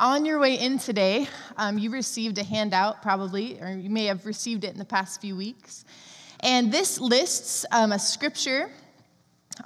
on your way in today, um, you received a handout probably, or you may have received it in the past few weeks. And this lists um, a scripture,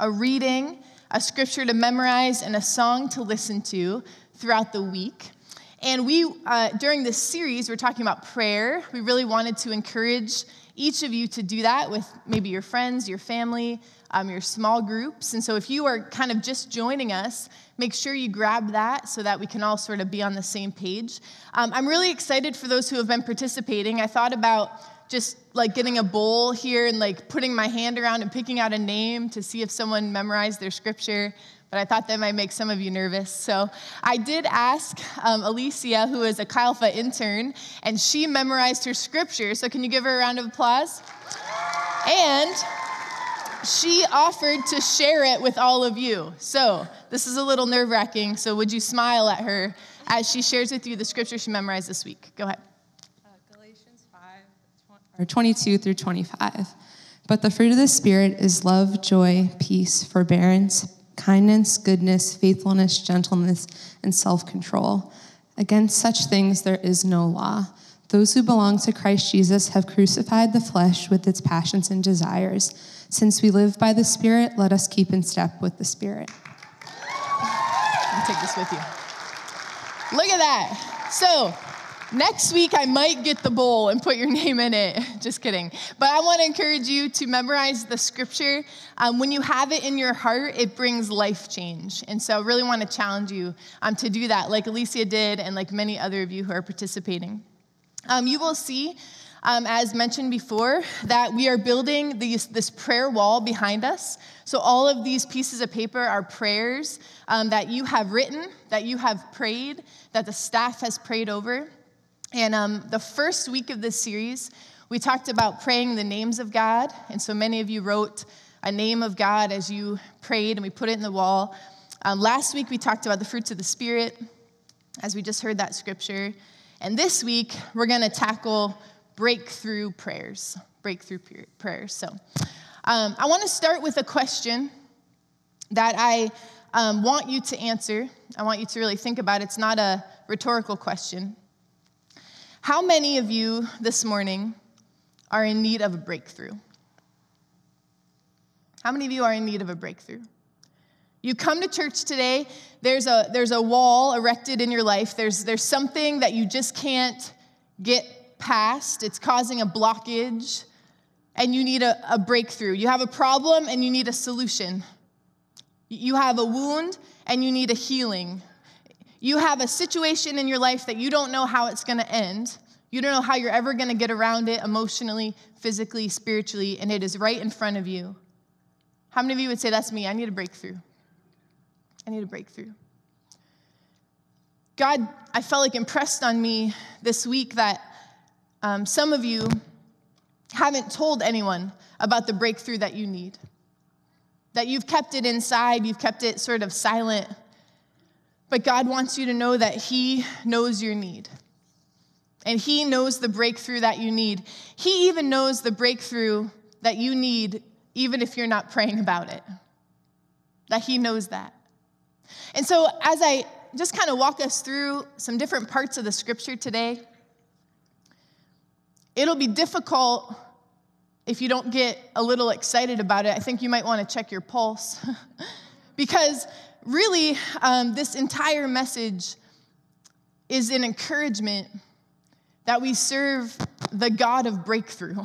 a reading, a scripture to memorize, and a song to listen to throughout the week. And we, uh, during this series, we're talking about prayer. We really wanted to encourage each of you to do that with maybe your friends, your family, um, your small groups. And so if you are kind of just joining us, make sure you grab that so that we can all sort of be on the same page. Um, I'm really excited for those who have been participating. I thought about just like getting a bowl here and like putting my hand around and picking out a name to see if someone memorized their scripture but I thought that might make some of you nervous. So I did ask um, Alicia, who is a Alpha intern, and she memorized her scripture. So can you give her a round of applause? And she offered to share it with all of you. So this is a little nerve wracking. So would you smile at her as she shares with you the scripture she memorized this week? Go ahead. Uh, Galatians 5, or 22 through 25. But the fruit of the Spirit is love, joy, peace, forbearance, kindness, goodness, faithfulness, gentleness, and self control. Against such things there is no law. Those who belong to Christ Jesus have crucified the flesh with its passions and desires. Since we live by the Spirit, let us keep in step with the Spirit. I'll take this with you. Look at that. So, Next week, I might get the bowl and put your name in it. Just kidding. But I want to encourage you to memorize the scripture. Um, when you have it in your heart, it brings life change. And so I really want to challenge you um, to do that, like Alicia did, and like many other of you who are participating. Um, you will see, um, as mentioned before, that we are building these, this prayer wall behind us. So, all of these pieces of paper are prayers um, that you have written, that you have prayed, that the staff has prayed over. And um, the first week of this series, we talked about praying the names of God. And so many of you wrote a name of God as you prayed, and we put it in the wall. Um, last week, we talked about the fruits of the Spirit, as we just heard that scripture. And this week, we're going to tackle breakthrough prayers. Breakthrough prayers. So um, I want to start with a question that I um, want you to answer. I want you to really think about. It's not a rhetorical question. How many of you this morning are in need of a breakthrough? How many of you are in need of a breakthrough? You come to church today, there's a, there's a wall erected in your life, there's, there's something that you just can't get past, it's causing a blockage, and you need a, a breakthrough. You have a problem and you need a solution. You have a wound and you need a healing. You have a situation in your life that you don't know how it's going to end. You don't know how you're ever going to get around it emotionally, physically, spiritually, and it is right in front of you. How many of you would say, That's me? I need a breakthrough. I need a breakthrough. God, I felt like impressed on me this week that um, some of you haven't told anyone about the breakthrough that you need. That you've kept it inside, you've kept it sort of silent. But God wants you to know that He knows your need. And He knows the breakthrough that you need. He even knows the breakthrough that you need, even if you're not praying about it. That He knows that. And so, as I just kind of walk us through some different parts of the scripture today, it'll be difficult if you don't get a little excited about it. I think you might want to check your pulse. because really, um, this entire message is an encouragement that we serve the God of breakthrough.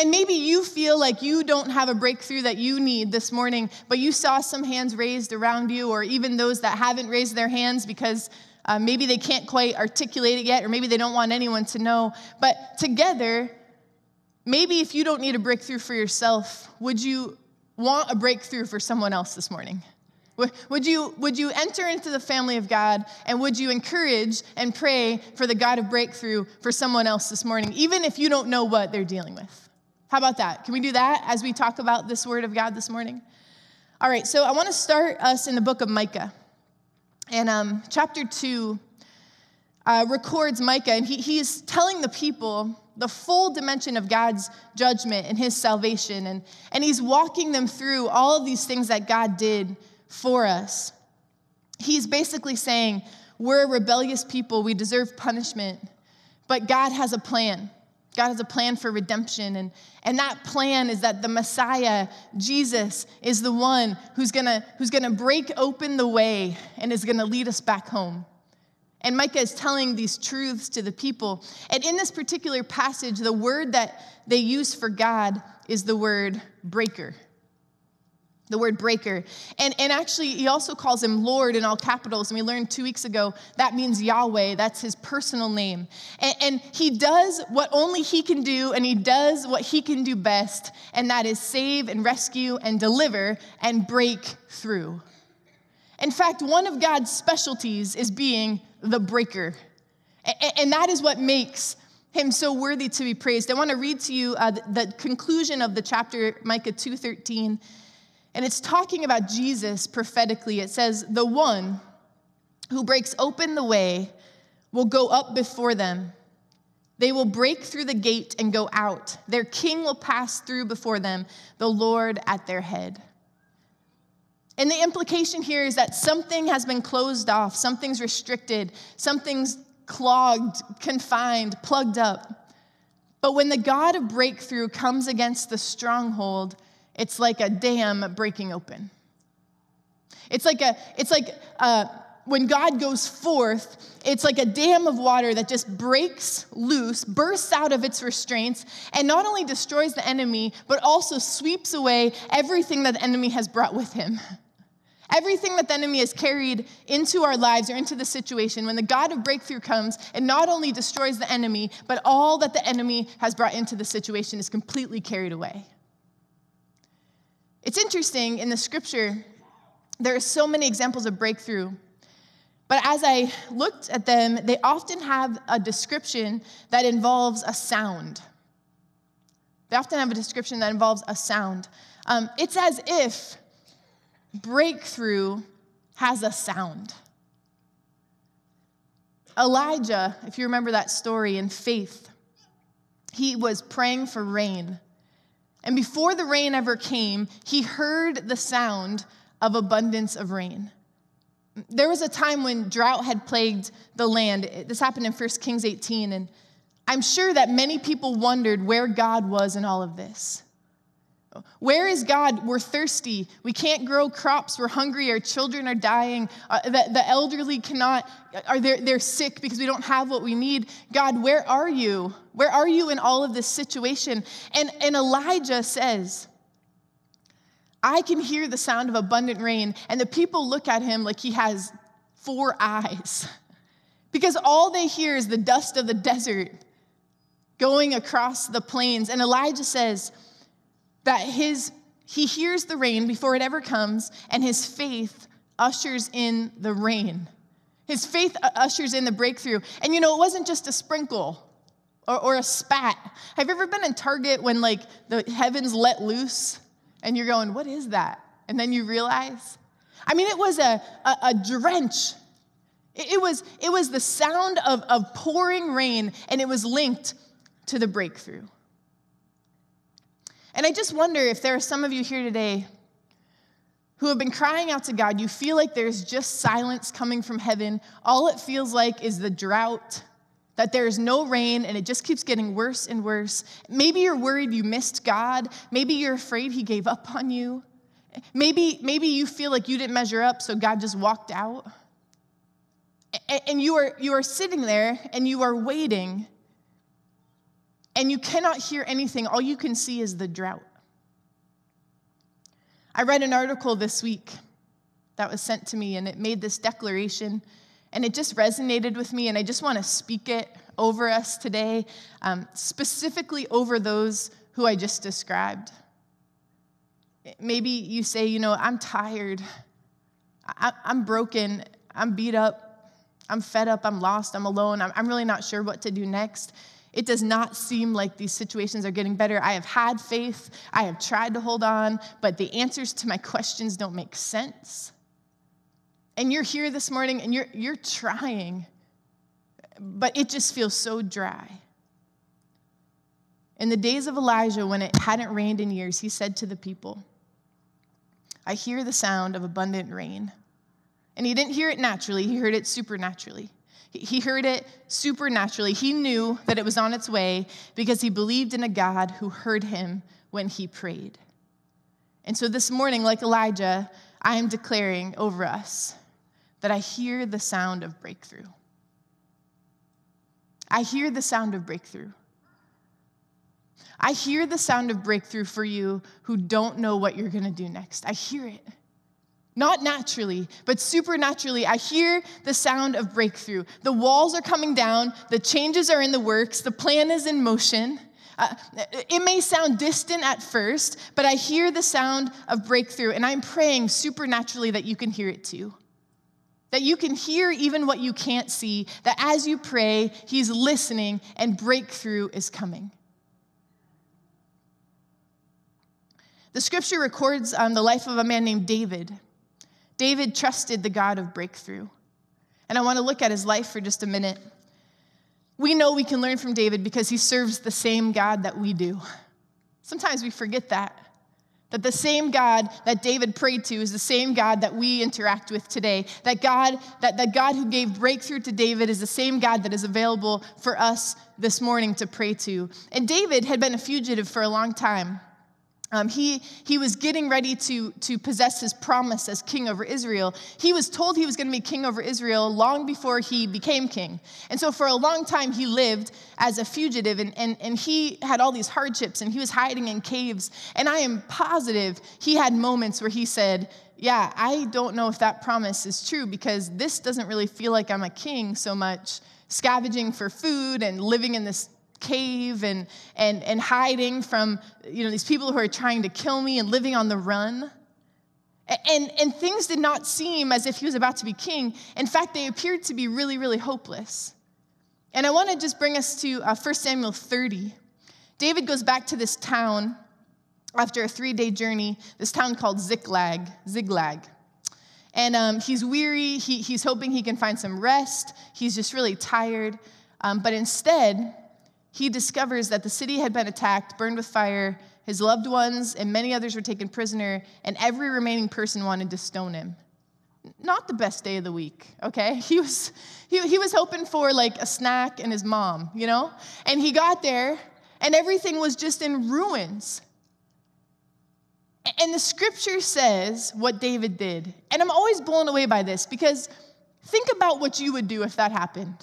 And maybe you feel like you don't have a breakthrough that you need this morning, but you saw some hands raised around you, or even those that haven't raised their hands because uh, maybe they can't quite articulate it yet, or maybe they don't want anyone to know. But together, maybe if you don't need a breakthrough for yourself, would you want a breakthrough for someone else this morning? Would you, would you enter into the family of God and would you encourage and pray for the God of breakthrough for someone else this morning, even if you don't know what they're dealing with? How about that? Can we do that as we talk about this word of God this morning? All right, so I want to start us in the book of Micah. And um, chapter 2 uh, records Micah, and he, he's telling the people the full dimension of God's judgment and his salvation. And, and he's walking them through all of these things that God did for us. he's basically saying, We're a rebellious people, we deserve punishment, but God has a plan. God has a plan for redemption. And, and that plan is that the Messiah, Jesus, is the one who's gonna, who's gonna break open the way and is gonna lead us back home. And Micah is telling these truths to the people. And in this particular passage, the word that they use for God is the word breaker the word breaker. And, and actually, he also calls him Lord in all capitals. And we learned two weeks ago that means Yahweh, that's his personal name. And, and he does what only he can do, and he does what he can do best, and that is save and rescue and deliver and break through. In fact, one of God's specialties is being the breaker. And, and that is what makes him so worthy to be praised. I want to read to you uh, the, the conclusion of the chapter, Micah 2:13. And it's talking about Jesus prophetically. It says, The one who breaks open the way will go up before them. They will break through the gate and go out. Their king will pass through before them, the Lord at their head. And the implication here is that something has been closed off, something's restricted, something's clogged, confined, plugged up. But when the God of breakthrough comes against the stronghold, it's like a dam breaking open. It's like a, it's like uh, when God goes forth, it's like a dam of water that just breaks loose, bursts out of its restraints, and not only destroys the enemy, but also sweeps away everything that the enemy has brought with him. Everything that the enemy has carried into our lives or into the situation, when the God of breakthrough comes, it not only destroys the enemy, but all that the enemy has brought into the situation is completely carried away. It's interesting in the scripture, there are so many examples of breakthrough. But as I looked at them, they often have a description that involves a sound. They often have a description that involves a sound. Um, it's as if breakthrough has a sound. Elijah, if you remember that story in faith, he was praying for rain. And before the rain ever came, he heard the sound of abundance of rain. There was a time when drought had plagued the land. This happened in 1 Kings 18, and I'm sure that many people wondered where God was in all of this. Where is God? We're thirsty. We can't grow crops. We're hungry. Our children are dying. Uh, the, the elderly cannot, are they're, they're sick because we don't have what we need. God, where are you? Where are you in all of this situation? And, and Elijah says, I can hear the sound of abundant rain. And the people look at him like he has four eyes because all they hear is the dust of the desert going across the plains. And Elijah says, that his he hears the rain before it ever comes and his faith ushers in the rain. His faith ushers in the breakthrough. And you know it wasn't just a sprinkle or, or a spat. Have you ever been in target when like the heavens let loose and you're going what is that? And then you realize? I mean it was a, a, a drench. It, it, was, it was the sound of, of pouring rain and it was linked to the breakthrough and I just wonder if there are some of you here today who have been crying out to God. You feel like there's just silence coming from heaven. All it feels like is the drought, that there is no rain and it just keeps getting worse and worse. Maybe you're worried you missed God. Maybe you're afraid He gave up on you. Maybe, maybe you feel like you didn't measure up, so God just walked out. And you are, you are sitting there and you are waiting and you cannot hear anything. All you can see is the drought. I read an article this week that was sent to me, and it made this declaration, and it just resonated with me, and I just want to speak it over us today, um, specifically over those who I just described. Maybe you say, you know, I'm tired, I- am broken, I'm beat up, I'm fed up, I'm lost, I'm alone, I'm, I'm really not sure what to do next. It does not seem like these situations are getting better. I have had faith, I have tried to hold on, but the answers to my questions don't make sense. And you're here this morning and you're, you're trying, but it just feels so dry. In the days of Elijah, when it hadn't rained in years, he said to the people, I hear the sound of abundant rain. And he didn't hear it naturally, he heard it supernaturally. He heard it supernaturally. He knew that it was on its way because he believed in a God who heard him when he prayed. And so this morning, like Elijah, I am declaring over us that I hear the sound of breakthrough. I hear the sound of breakthrough. I hear the sound of breakthrough for you who don't know what you're going to do next. I hear it. Not naturally, but supernaturally, I hear the sound of breakthrough. The walls are coming down, the changes are in the works, the plan is in motion. Uh, it may sound distant at first, but I hear the sound of breakthrough, and I'm praying supernaturally that you can hear it too. That you can hear even what you can't see, that as you pray, He's listening and breakthrough is coming. The scripture records um, the life of a man named David. David trusted the God of breakthrough. And I want to look at his life for just a minute. We know we can learn from David because he serves the same God that we do. Sometimes we forget that. That the same God that David prayed to is the same God that we interact with today. That God, that the God who gave breakthrough to David is the same God that is available for us this morning to pray to. And David had been a fugitive for a long time. Um, he, he was getting ready to, to possess his promise as king over Israel. He was told he was going to be king over Israel long before he became king. And so, for a long time, he lived as a fugitive, and, and, and he had all these hardships, and he was hiding in caves. And I am positive he had moments where he said, Yeah, I don't know if that promise is true because this doesn't really feel like I'm a king so much, scavenging for food and living in this cave and, and, and hiding from you know, these people who are trying to kill me and living on the run. And, and things did not seem as if he was about to be king. In fact, they appeared to be really, really hopeless. And I want to just bring us to uh, 1 Samuel 30. David goes back to this town after a three day journey, this town called Ziklag. Ziklag. And um, he's weary. He, he's hoping he can find some rest. He's just really tired. Um, but instead, he discovers that the city had been attacked, burned with fire, his loved ones and many others were taken prisoner, and every remaining person wanted to stone him. Not the best day of the week, okay? He was, he, he was hoping for like a snack and his mom, you know? And he got there, and everything was just in ruins. And the scripture says what David did. And I'm always blown away by this because think about what you would do if that happened.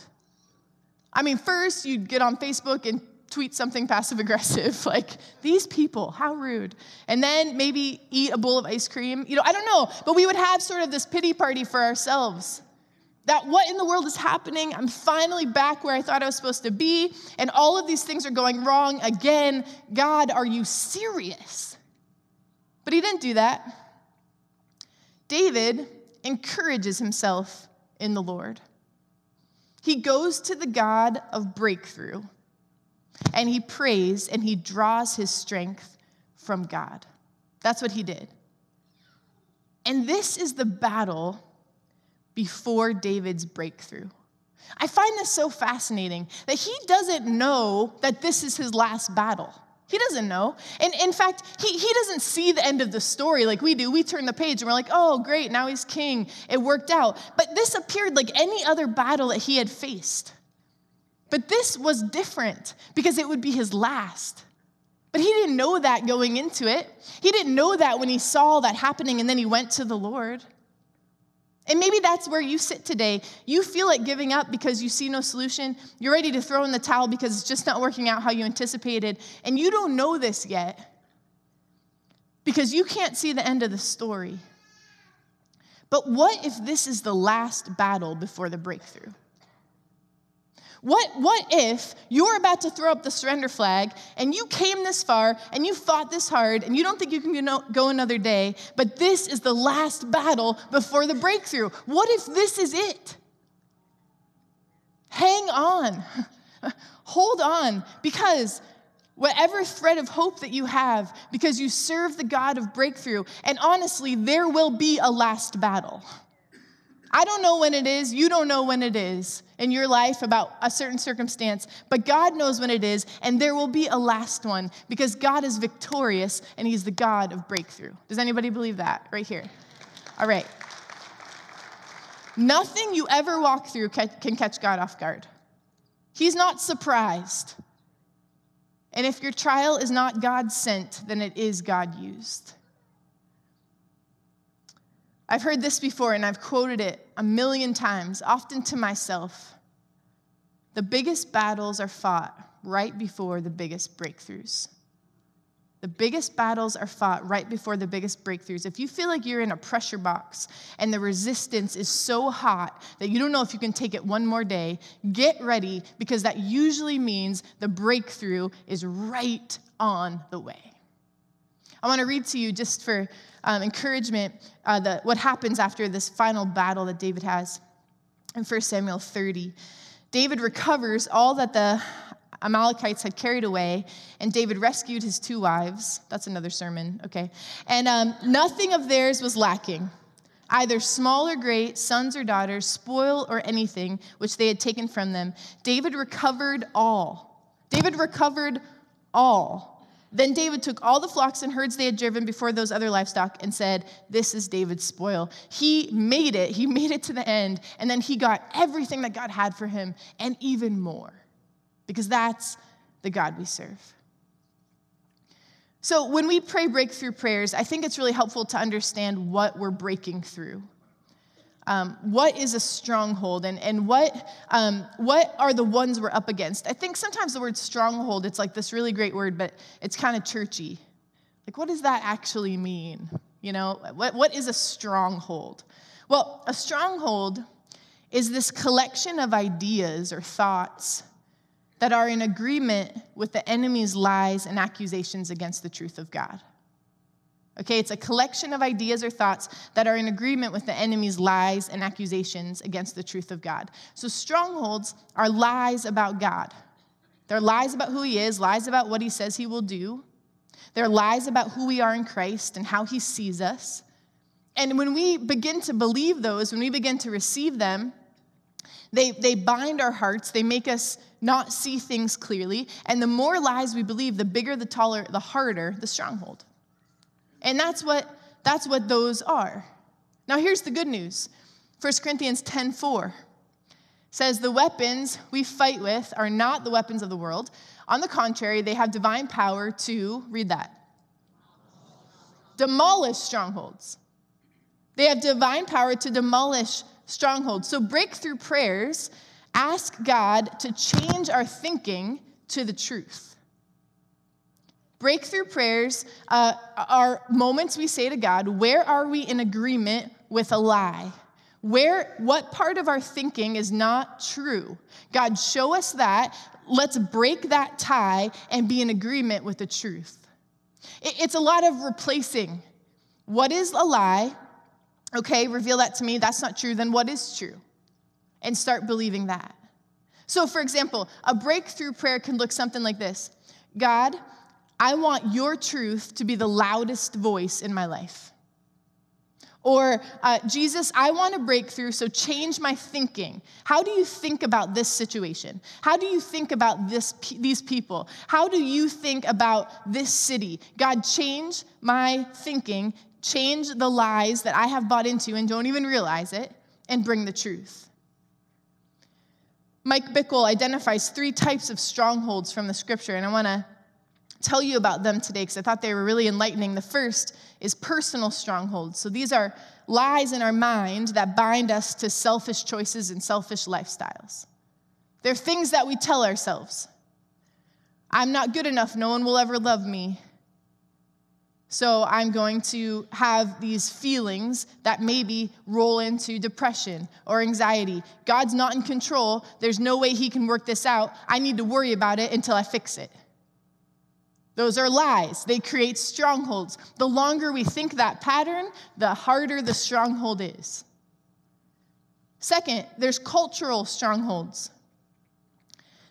I mean, first you'd get on Facebook and tweet something passive aggressive, like, these people, how rude. And then maybe eat a bowl of ice cream. You know, I don't know, but we would have sort of this pity party for ourselves. That what in the world is happening? I'm finally back where I thought I was supposed to be, and all of these things are going wrong again. God, are you serious? But he didn't do that. David encourages himself in the Lord. He goes to the God of breakthrough and he prays and he draws his strength from God. That's what he did. And this is the battle before David's breakthrough. I find this so fascinating that he doesn't know that this is his last battle. He doesn't know. And in fact, he, he doesn't see the end of the story like we do. We turn the page and we're like, oh, great, now he's king. It worked out. But this appeared like any other battle that he had faced. But this was different because it would be his last. But he didn't know that going into it. He didn't know that when he saw that happening and then he went to the Lord. And maybe that's where you sit today. You feel like giving up because you see no solution. You're ready to throw in the towel because it's just not working out how you anticipated. And you don't know this yet because you can't see the end of the story. But what if this is the last battle before the breakthrough? What, what if you're about to throw up the surrender flag and you came this far and you fought this hard and you don't think you can go another day, but this is the last battle before the breakthrough? What if this is it? Hang on. Hold on because whatever thread of hope that you have, because you serve the God of breakthrough, and honestly, there will be a last battle. I don't know when it is, you don't know when it is in your life about a certain circumstance, but God knows when it is, and there will be a last one because God is victorious and He's the God of breakthrough. Does anybody believe that right here? All right. Nothing you ever walk through can catch God off guard. He's not surprised. And if your trial is not God sent, then it is God used. I've heard this before and I've quoted it a million times, often to myself. The biggest battles are fought right before the biggest breakthroughs. The biggest battles are fought right before the biggest breakthroughs. If you feel like you're in a pressure box and the resistance is so hot that you don't know if you can take it one more day, get ready because that usually means the breakthrough is right on the way. I want to read to you just for um, encouragement uh, the, what happens after this final battle that David has in 1 Samuel 30. David recovers all that the Amalekites had carried away, and David rescued his two wives. That's another sermon, okay? And um, nothing of theirs was lacking, either small or great, sons or daughters, spoil or anything which they had taken from them. David recovered all. David recovered all. Then David took all the flocks and herds they had driven before those other livestock and said, This is David's spoil. He made it, he made it to the end, and then he got everything that God had for him and even more because that's the God we serve. So, when we pray breakthrough prayers, I think it's really helpful to understand what we're breaking through. Um, what is a stronghold and, and what, um, what are the ones we're up against? I think sometimes the word stronghold, it's like this really great word, but it's kind of churchy. Like, what does that actually mean? You know, what, what is a stronghold? Well, a stronghold is this collection of ideas or thoughts that are in agreement with the enemy's lies and accusations against the truth of God. Okay, it's a collection of ideas or thoughts that are in agreement with the enemy's lies and accusations against the truth of God. So, strongholds are lies about God. They're lies about who He is, lies about what He says He will do. They're lies about who we are in Christ and how He sees us. And when we begin to believe those, when we begin to receive them, they, they bind our hearts, they make us not see things clearly. And the more lies we believe, the bigger, the taller, the harder the stronghold. And that's what, that's what those are. Now, here's the good news 1 Corinthians 10 4 says, The weapons we fight with are not the weapons of the world. On the contrary, they have divine power to, read that, demolish strongholds. They have divine power to demolish strongholds. So, breakthrough prayers ask God to change our thinking to the truth. Breakthrough prayers uh, are moments we say to God, where are we in agreement with a lie? Where, what part of our thinking is not true? God, show us that. Let's break that tie and be in agreement with the truth. It's a lot of replacing what is a lie Okay, reveal that to me. That's not true. Then what is true? And start believing that. So, for example, a breakthrough prayer can look something like this God, I want your truth to be the loudest voice in my life. Or, uh, Jesus, I want a breakthrough, so change my thinking. How do you think about this situation? How do you think about this, these people? How do you think about this city? God, change my thinking change the lies that I have bought into and don't even realize it, and bring the truth. Mike Bickle identifies three types of strongholds from the scripture, and I want to tell you about them today because I thought they were really enlightening. The first is personal strongholds. So these are lies in our mind that bind us to selfish choices and selfish lifestyles. They're things that we tell ourselves. I'm not good enough. No one will ever love me. So I'm going to have these feelings that maybe roll into depression or anxiety. God's not in control. There's no way He can work this out. I need to worry about it until I fix it. Those are lies. They create strongholds. The longer we think that pattern, the harder the stronghold is. Second, there's cultural strongholds.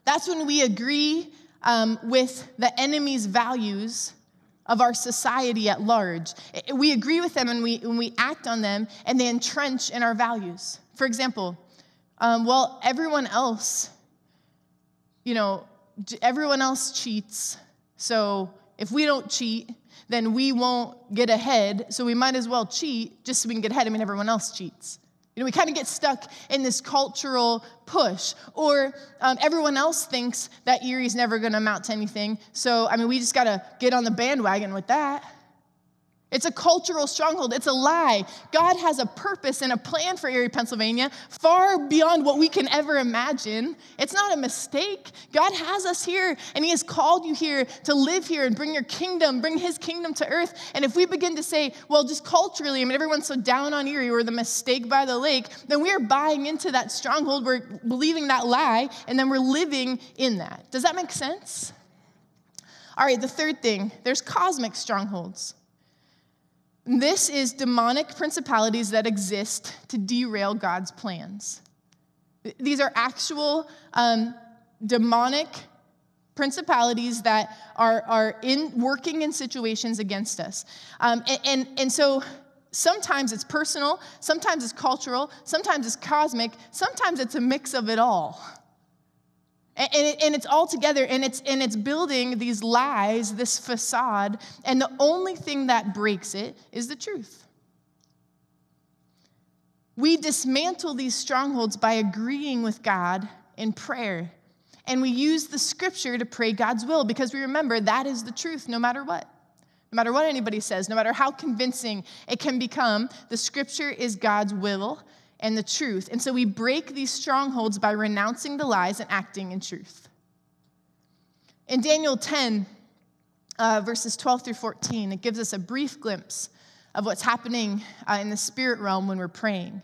That's when we agree um, with the enemy's values of our society at large. We agree with them and we, and we act on them, and they entrench in our values. For example, um, well, everyone else, you know, everyone else cheats. So if we don't cheat, then we won't get ahead. So we might as well cheat just so we can get ahead. I mean, everyone else cheats. You know, we kind of get stuck in this cultural push. Or um, everyone else thinks that Erie's never going to amount to anything. So, I mean, we just got to get on the bandwagon with that. It's a cultural stronghold. It's a lie. God has a purpose and a plan for Erie, Pennsylvania, far beyond what we can ever imagine. It's not a mistake. God has us here, and He has called you here to live here and bring your kingdom, bring His kingdom to earth. And if we begin to say, well, just culturally, I mean, everyone's so down on Erie, we're the mistake by the lake, then we are buying into that stronghold. We're believing that lie, and then we're living in that. Does that make sense? All right, the third thing there's cosmic strongholds. This is demonic principalities that exist to derail God's plans. These are actual um, demonic principalities that are, are in working in situations against us. Um, and, and, and so sometimes it's personal, sometimes it's cultural, sometimes it's cosmic, sometimes it's a mix of it all. And, and, it's all together and it's, and it's building these lies, this facade, and the only thing that breaks it is the truth. We dismantle these strongholds by agreeing with God in prayer. And we use the scripture to pray God's will because we remember that is the truth no matter what. No matter what anybody says, no matter how convincing it can become, the scripture is God's will and the truth. And so we break these strongholds by renouncing the lies and acting in truth. In Daniel 10, uh, verses 12 through 14, it gives us a brief glimpse of what's happening uh, in the spirit realm when we're praying.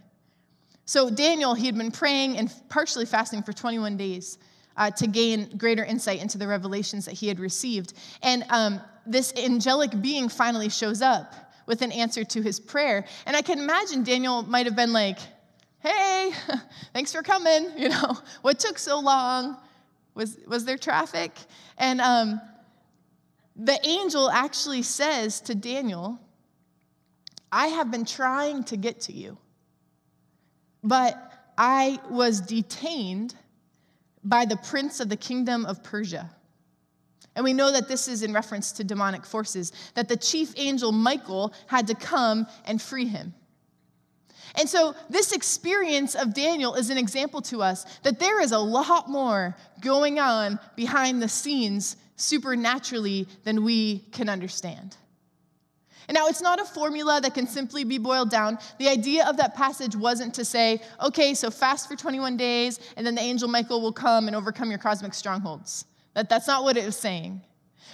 So, Daniel, he had been praying and partially fasting for 21 days uh, to gain greater insight into the revelations that he had received. And um, this angelic being finally shows up with an answer to his prayer. And I can imagine Daniel might have been like, hey, thanks for coming. You know, what took so long? Was, was there traffic? And um, the angel actually says to Daniel, I have been trying to get to you, but I was detained by the prince of the kingdom of Persia. And we know that this is in reference to demonic forces, that the chief angel Michael had to come and free him. And so, this experience of Daniel is an example to us that there is a lot more going on behind the scenes supernaturally than we can understand. And now, it's not a formula that can simply be boiled down. The idea of that passage wasn't to say, okay, so fast for 21 days, and then the angel Michael will come and overcome your cosmic strongholds. That, that's not what it was saying.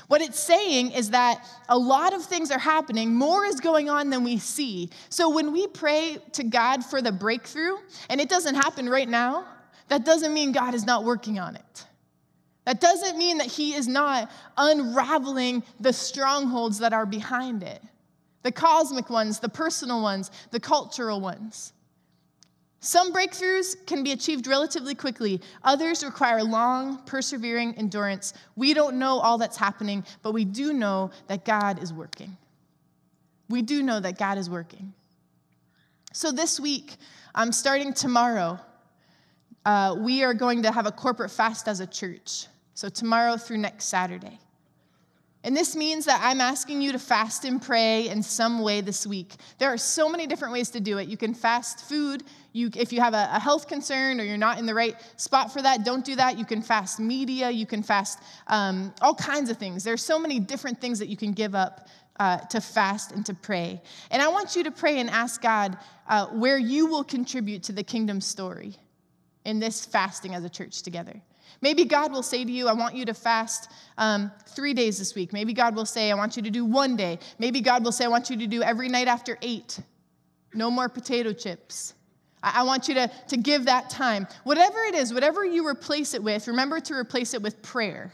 What it's saying is that a lot of things are happening, more is going on than we see. So when we pray to God for the breakthrough, and it doesn't happen right now, that doesn't mean God is not working on it. That doesn't mean that He is not unraveling the strongholds that are behind it the cosmic ones, the personal ones, the cultural ones. Some breakthroughs can be achieved relatively quickly, others require long, persevering endurance. We don't know all that's happening, but we do know that God is working. We do know that God is working. So this week, I'm um, starting tomorrow, uh, we are going to have a corporate fast as a church. So tomorrow through next Saturday. And this means that I'm asking you to fast and pray in some way this week. There are so many different ways to do it. You can fast food. You, if you have a, a health concern or you're not in the right spot for that, don't do that. You can fast media. You can fast um, all kinds of things. There are so many different things that you can give up uh, to fast and to pray. And I want you to pray and ask God uh, where you will contribute to the kingdom story in this fasting as a church together. Maybe God will say to you, I want you to fast um, three days this week. Maybe God will say, I want you to do one day. Maybe God will say, I want you to do every night after eight. No more potato chips. I, I want you to, to give that time. Whatever it is, whatever you replace it with, remember to replace it with prayer,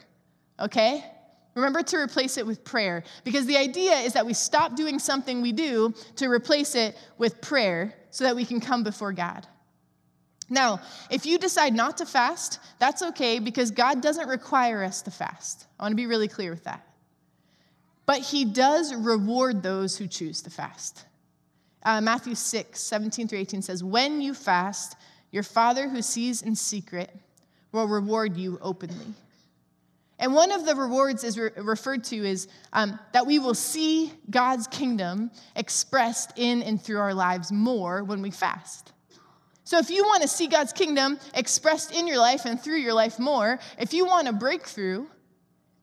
okay? Remember to replace it with prayer because the idea is that we stop doing something we do to replace it with prayer so that we can come before God. Now, if you decide not to fast, that's okay because God doesn't require us to fast. I want to be really clear with that. But He does reward those who choose to fast. Uh, Matthew 6, 17 through 18 says, When you fast, your Father who sees in secret will reward you openly. And one of the rewards is re- referred to is um, that we will see God's kingdom expressed in and through our lives more when we fast. So, if you want to see God's kingdom expressed in your life and through your life more, if you want a breakthrough,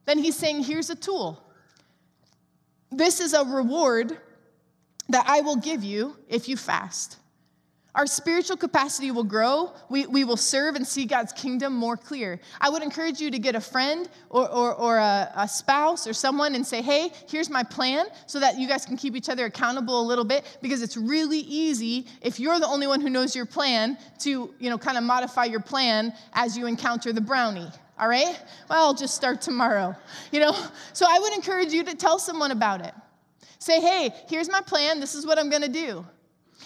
then He's saying, here's a tool. This is a reward that I will give you if you fast. Our spiritual capacity will grow. We, we will serve and see God's kingdom more clear. I would encourage you to get a friend or, or, or a, a, spouse or someone and say, hey, here's my plan, so that you guys can keep each other accountable a little bit because it's really easy if you're the only one who knows your plan to, you know, kind of modify your plan as you encounter the brownie. All right? Well, I'll just start tomorrow. You know? So I would encourage you to tell someone about it. Say, hey, here's my plan. This is what I'm going to do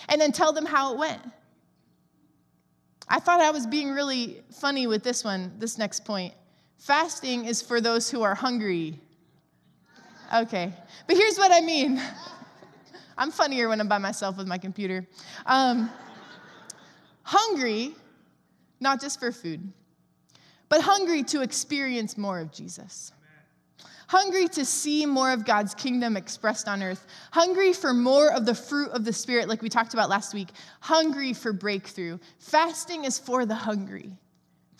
and then tell them how it went. I thought I was being really funny with this one, this next point. Fasting is for those who are hungry. Okay, but here's what I mean. I'm funnier when I'm by myself with my computer. Um, hungry, not just for food, but hungry to experience more of Jesus hungry to see more of God's kingdom expressed on earth, hungry for more of the fruit of the Spirit, like we talked about last week, hungry for breakthrough. Fasting is for the hungry,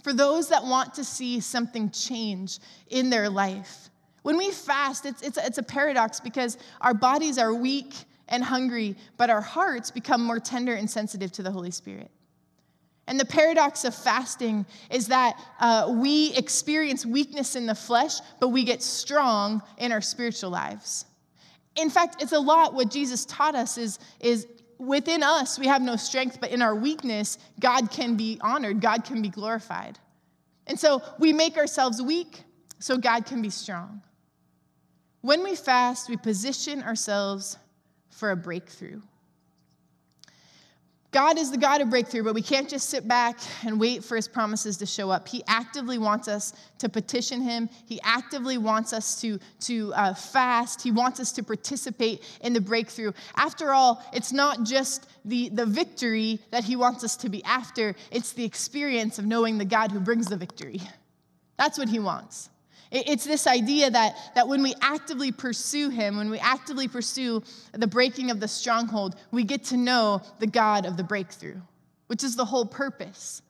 for those that want to see something change in their life. When we fast, it's, it's, it's a paradox because our bodies are weak and hungry, but our hearts become more tender and sensitive to the Holy Spirit. And the paradox of fasting is that uh, we experience weakness in the flesh, but we get strong in our spiritual lives. In fact, it's a lot what Jesus taught us is, is within us, we have no strength, but in our weakness, God can be honored, God can be glorified. And so we make ourselves weak so God can be strong. When we fast, we position ourselves for a breakthrough. God is the God of breakthrough, but we can't just sit back and wait for his promises to show up. He actively wants us to petition him. He actively wants us to, to uh, fast. He wants us to participate in the breakthrough. After all, it's not just the, the victory that he wants us to be after, it's the experience of knowing the God who brings the victory. That's what he wants. It's this idea that, that when we actively pursue Him, when we actively pursue the breaking of the stronghold, we get to know the God of the breakthrough, which is the whole purpose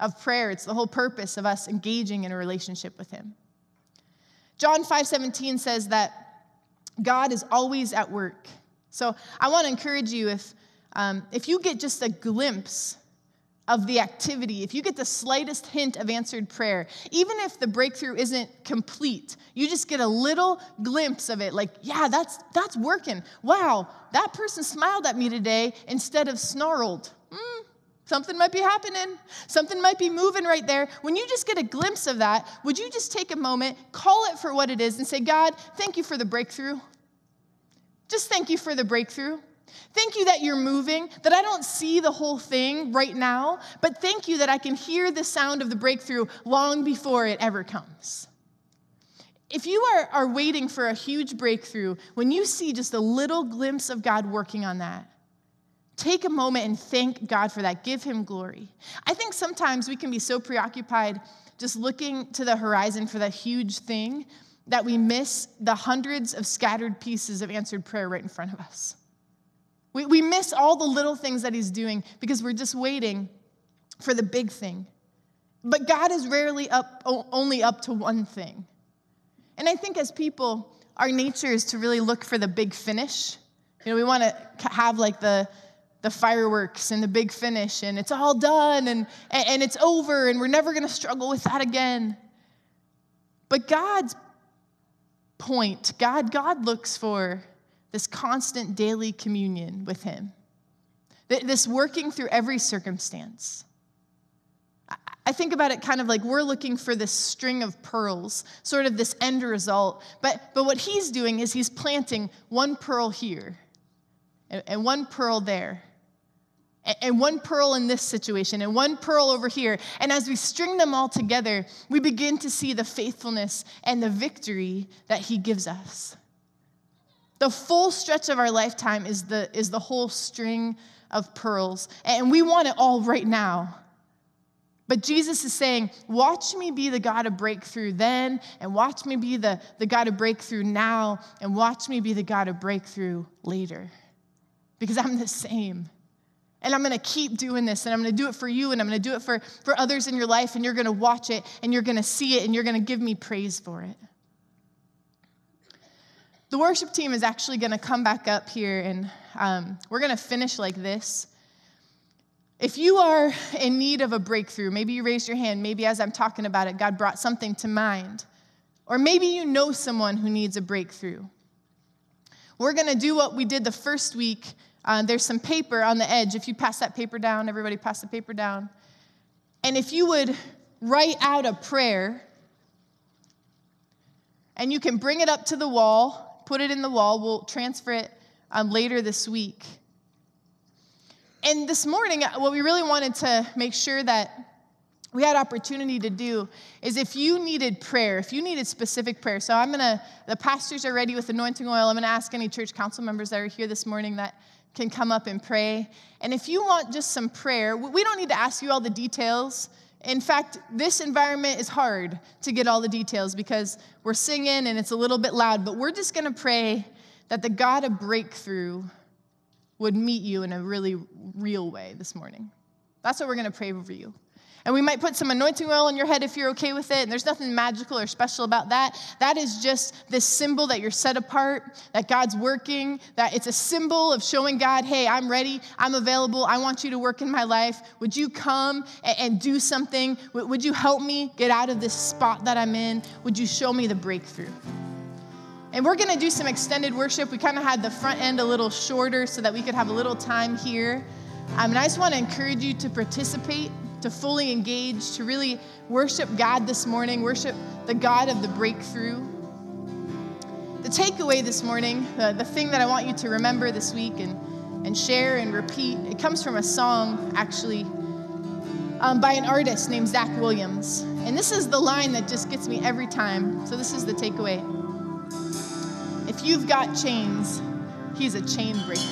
of prayer. It's the whole purpose of us engaging in a relationship with Him. John 5:17 says that God is always at work. So I want to encourage you if, um, if you get just a glimpse of the activity, if you get the slightest hint of answered prayer, even if the breakthrough isn't complete, you just get a little glimpse of it like, yeah, that's that's working. Wow, that person smiled at me today instead of snarled. Mm, something might be happening. Something might be moving right there. When you just get a glimpse of that, would you just take a moment, call it for what it is and say, "God, thank you for the breakthrough." Just thank you for the breakthrough. Thank you that you're moving, that I don't see the whole thing right now, but thank you that I can hear the sound of the breakthrough long before it ever comes. If you are, are waiting for a huge breakthrough, when you see just a little glimpse of God working on that, take a moment and thank God for that. Give Him glory. I think sometimes we can be so preoccupied just looking to the horizon for that huge thing that we miss the hundreds of scattered pieces of answered prayer right in front of us. We, we miss all the little things that He's doing because we're just waiting for the big thing. But God is rarely up, only up to one thing. And I think as people, our nature is to really look for the big finish. You know, we want to have like the, the fireworks and the big finish, and it's all done and, and it's over, and we're never going to struggle with that again. But God's point, God, God looks for this constant daily communion with Him, this working through every circumstance. I think about it kind of like we're looking for this string of pearls, sort of this end result. But, but what he's doing is he's planting one pearl here and, and one pearl there and one pearl in this situation, and one pearl over here. And as we string them all together, we begin to see the faithfulness and the victory that He gives us. The full stretch of our lifetime is the, is the whole string of pearls. And we want it all right now. But Jesus is saying, Watch me be the God of breakthrough then, and watch me be the, the God of breakthrough now, and watch me be the God of breakthrough later. Because I'm the same. And I'm gonna keep doing this, and I'm gonna do it for you, and I'm gonna do it for, for others in your life, and you're gonna watch it, and you're gonna see it, and you're gonna give me praise for it. The worship team is actually gonna come back up here, and um, we're gonna finish like this. If you are in need of a breakthrough, maybe you raised your hand, maybe as I'm talking about it, God brought something to mind, or maybe you know someone who needs a breakthrough. We're gonna do what we did the first week uh, there's some paper on the edge. If you pass that paper down, everybody pass the paper down. And if you would write out a prayer, and you can bring it up to the wall, put it in the wall. We'll transfer it um, later this week. And this morning, uh, what we really wanted to make sure that we had opportunity to do is if you needed prayer, if you needed specific prayer. So I'm gonna, the pastors are ready with anointing oil. I'm gonna ask any church council members that are here this morning that can come up and pray. And if you want just some prayer, we don't need to ask you all the details. In fact, this environment is hard to get all the details because we're singing and it's a little bit loud, but we're just gonna pray that the God of breakthrough would meet you in a really real way this morning. That's what we're gonna pray over you. And we might put some anointing oil on your head if you're okay with it. And there's nothing magical or special about that. That is just this symbol that you're set apart, that God's working, that it's a symbol of showing God, hey, I'm ready, I'm available, I want you to work in my life. Would you come and, do something? Would you help me get out of this spot that I'm in? Would you show me the breakthrough? And we're gonna do some extended worship. We kind of had the front end a little shorter so that we could have a little time here. Um, and I just wanna encourage you to participate to fully engage, to really worship God this morning, worship the God of the breakthrough. The takeaway this morning, the, the thing that I want you to remember this week and, and share and repeat, it comes from a song actually um, by an artist named Zach Williams. And this is the line that just gets me every time. So this is the takeaway. If you've got chains, he's a chain breaker.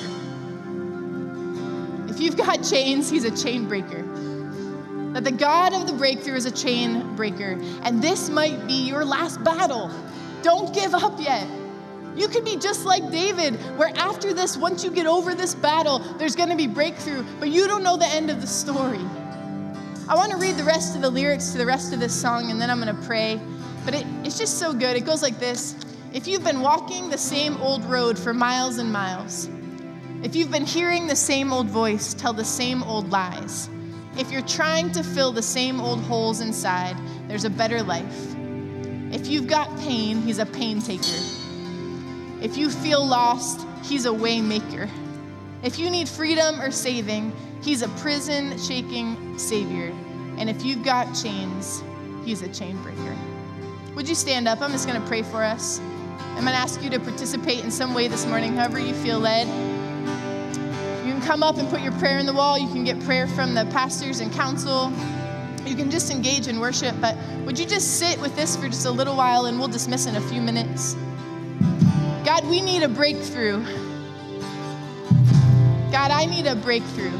If you've got chains, he's a chain breaker that the God of the breakthrough is a chain breaker, and this might be your last battle. Don't give up yet. You could be just like David, where after this, once you get over this battle, there's gonna be breakthrough, but you don't know the end of the story. I wanna read the rest of the lyrics to the rest of this song, and then I'm gonna pray. But it, it's just so good. It goes like this If you've been walking the same old road for miles and miles, if you've been hearing the same old voice tell the same old lies, if you're trying to fill the same old holes inside, there's a better life. If you've got pain, he's a pain taker. If you feel lost, he's a way maker. If you need freedom or saving, he's a prison shaking savior. And if you've got chains, he's a chain breaker. Would you stand up? I'm just going to pray for us. I'm going to ask you to participate in some way this morning, however you feel led come up and put your prayer in the wall. You can get prayer from the pastors and council. You can just engage in worship, but would you just sit with this for just a little while and we'll dismiss in a few minutes? God, we need a breakthrough. God, I need a breakthrough.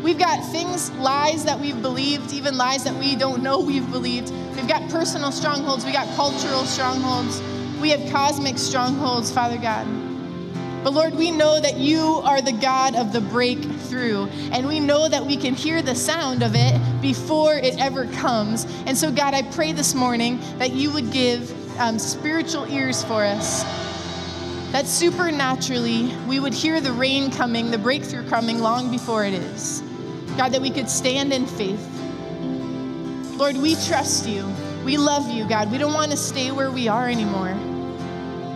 We've got things, lies that we've believed, even lies that we don't know we've believed. We've got personal strongholds, We've got cultural strongholds, we have cosmic strongholds, Father God. But Lord, we know that you are the God of the breakthrough, and we know that we can hear the sound of it before it ever comes. And so, God, I pray this morning that you would give um, spiritual ears for us, that supernaturally we would hear the rain coming, the breakthrough coming long before it is. God, that we could stand in faith. Lord, we trust you. We love you, God. We don't want to stay where we are anymore.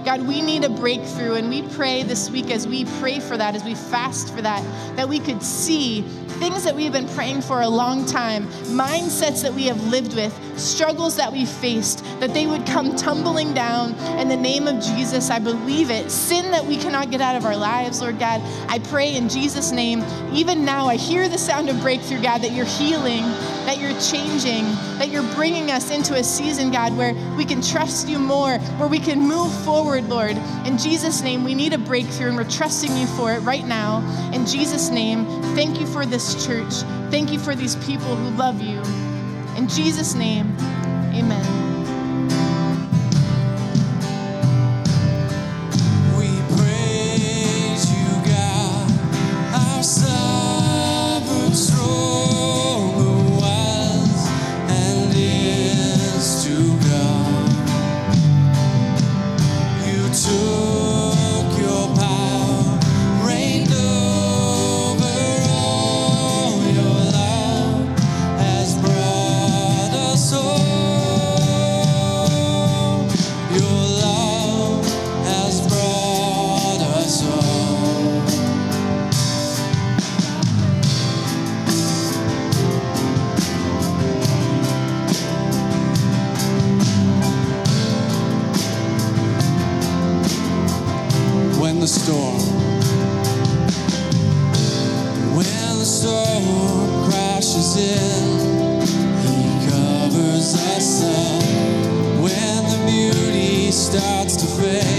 God, we need a breakthrough, and we pray this week as we pray for that, as we fast for that, that we could see things that we've been praying for a long time, mindsets that we have lived with, struggles that we faced, that they would come tumbling down in the name of Jesus. I believe it. Sin that we cannot get out of our lives, Lord God. I pray in Jesus' name, even now, I hear the sound of breakthrough, God, that you're healing, that you're changing, that you're bringing us into a season, God, where we can trust you more, where we can move forward, Lord. In Jesus' name, we need a breakthrough, and we're trusting you for it right now. In Jesus' name, thank you for this church. Thank you for these people who love you. In Jesus' name, amen. the storm. When the storm crashes in, he covers us up. When the beauty starts to fade.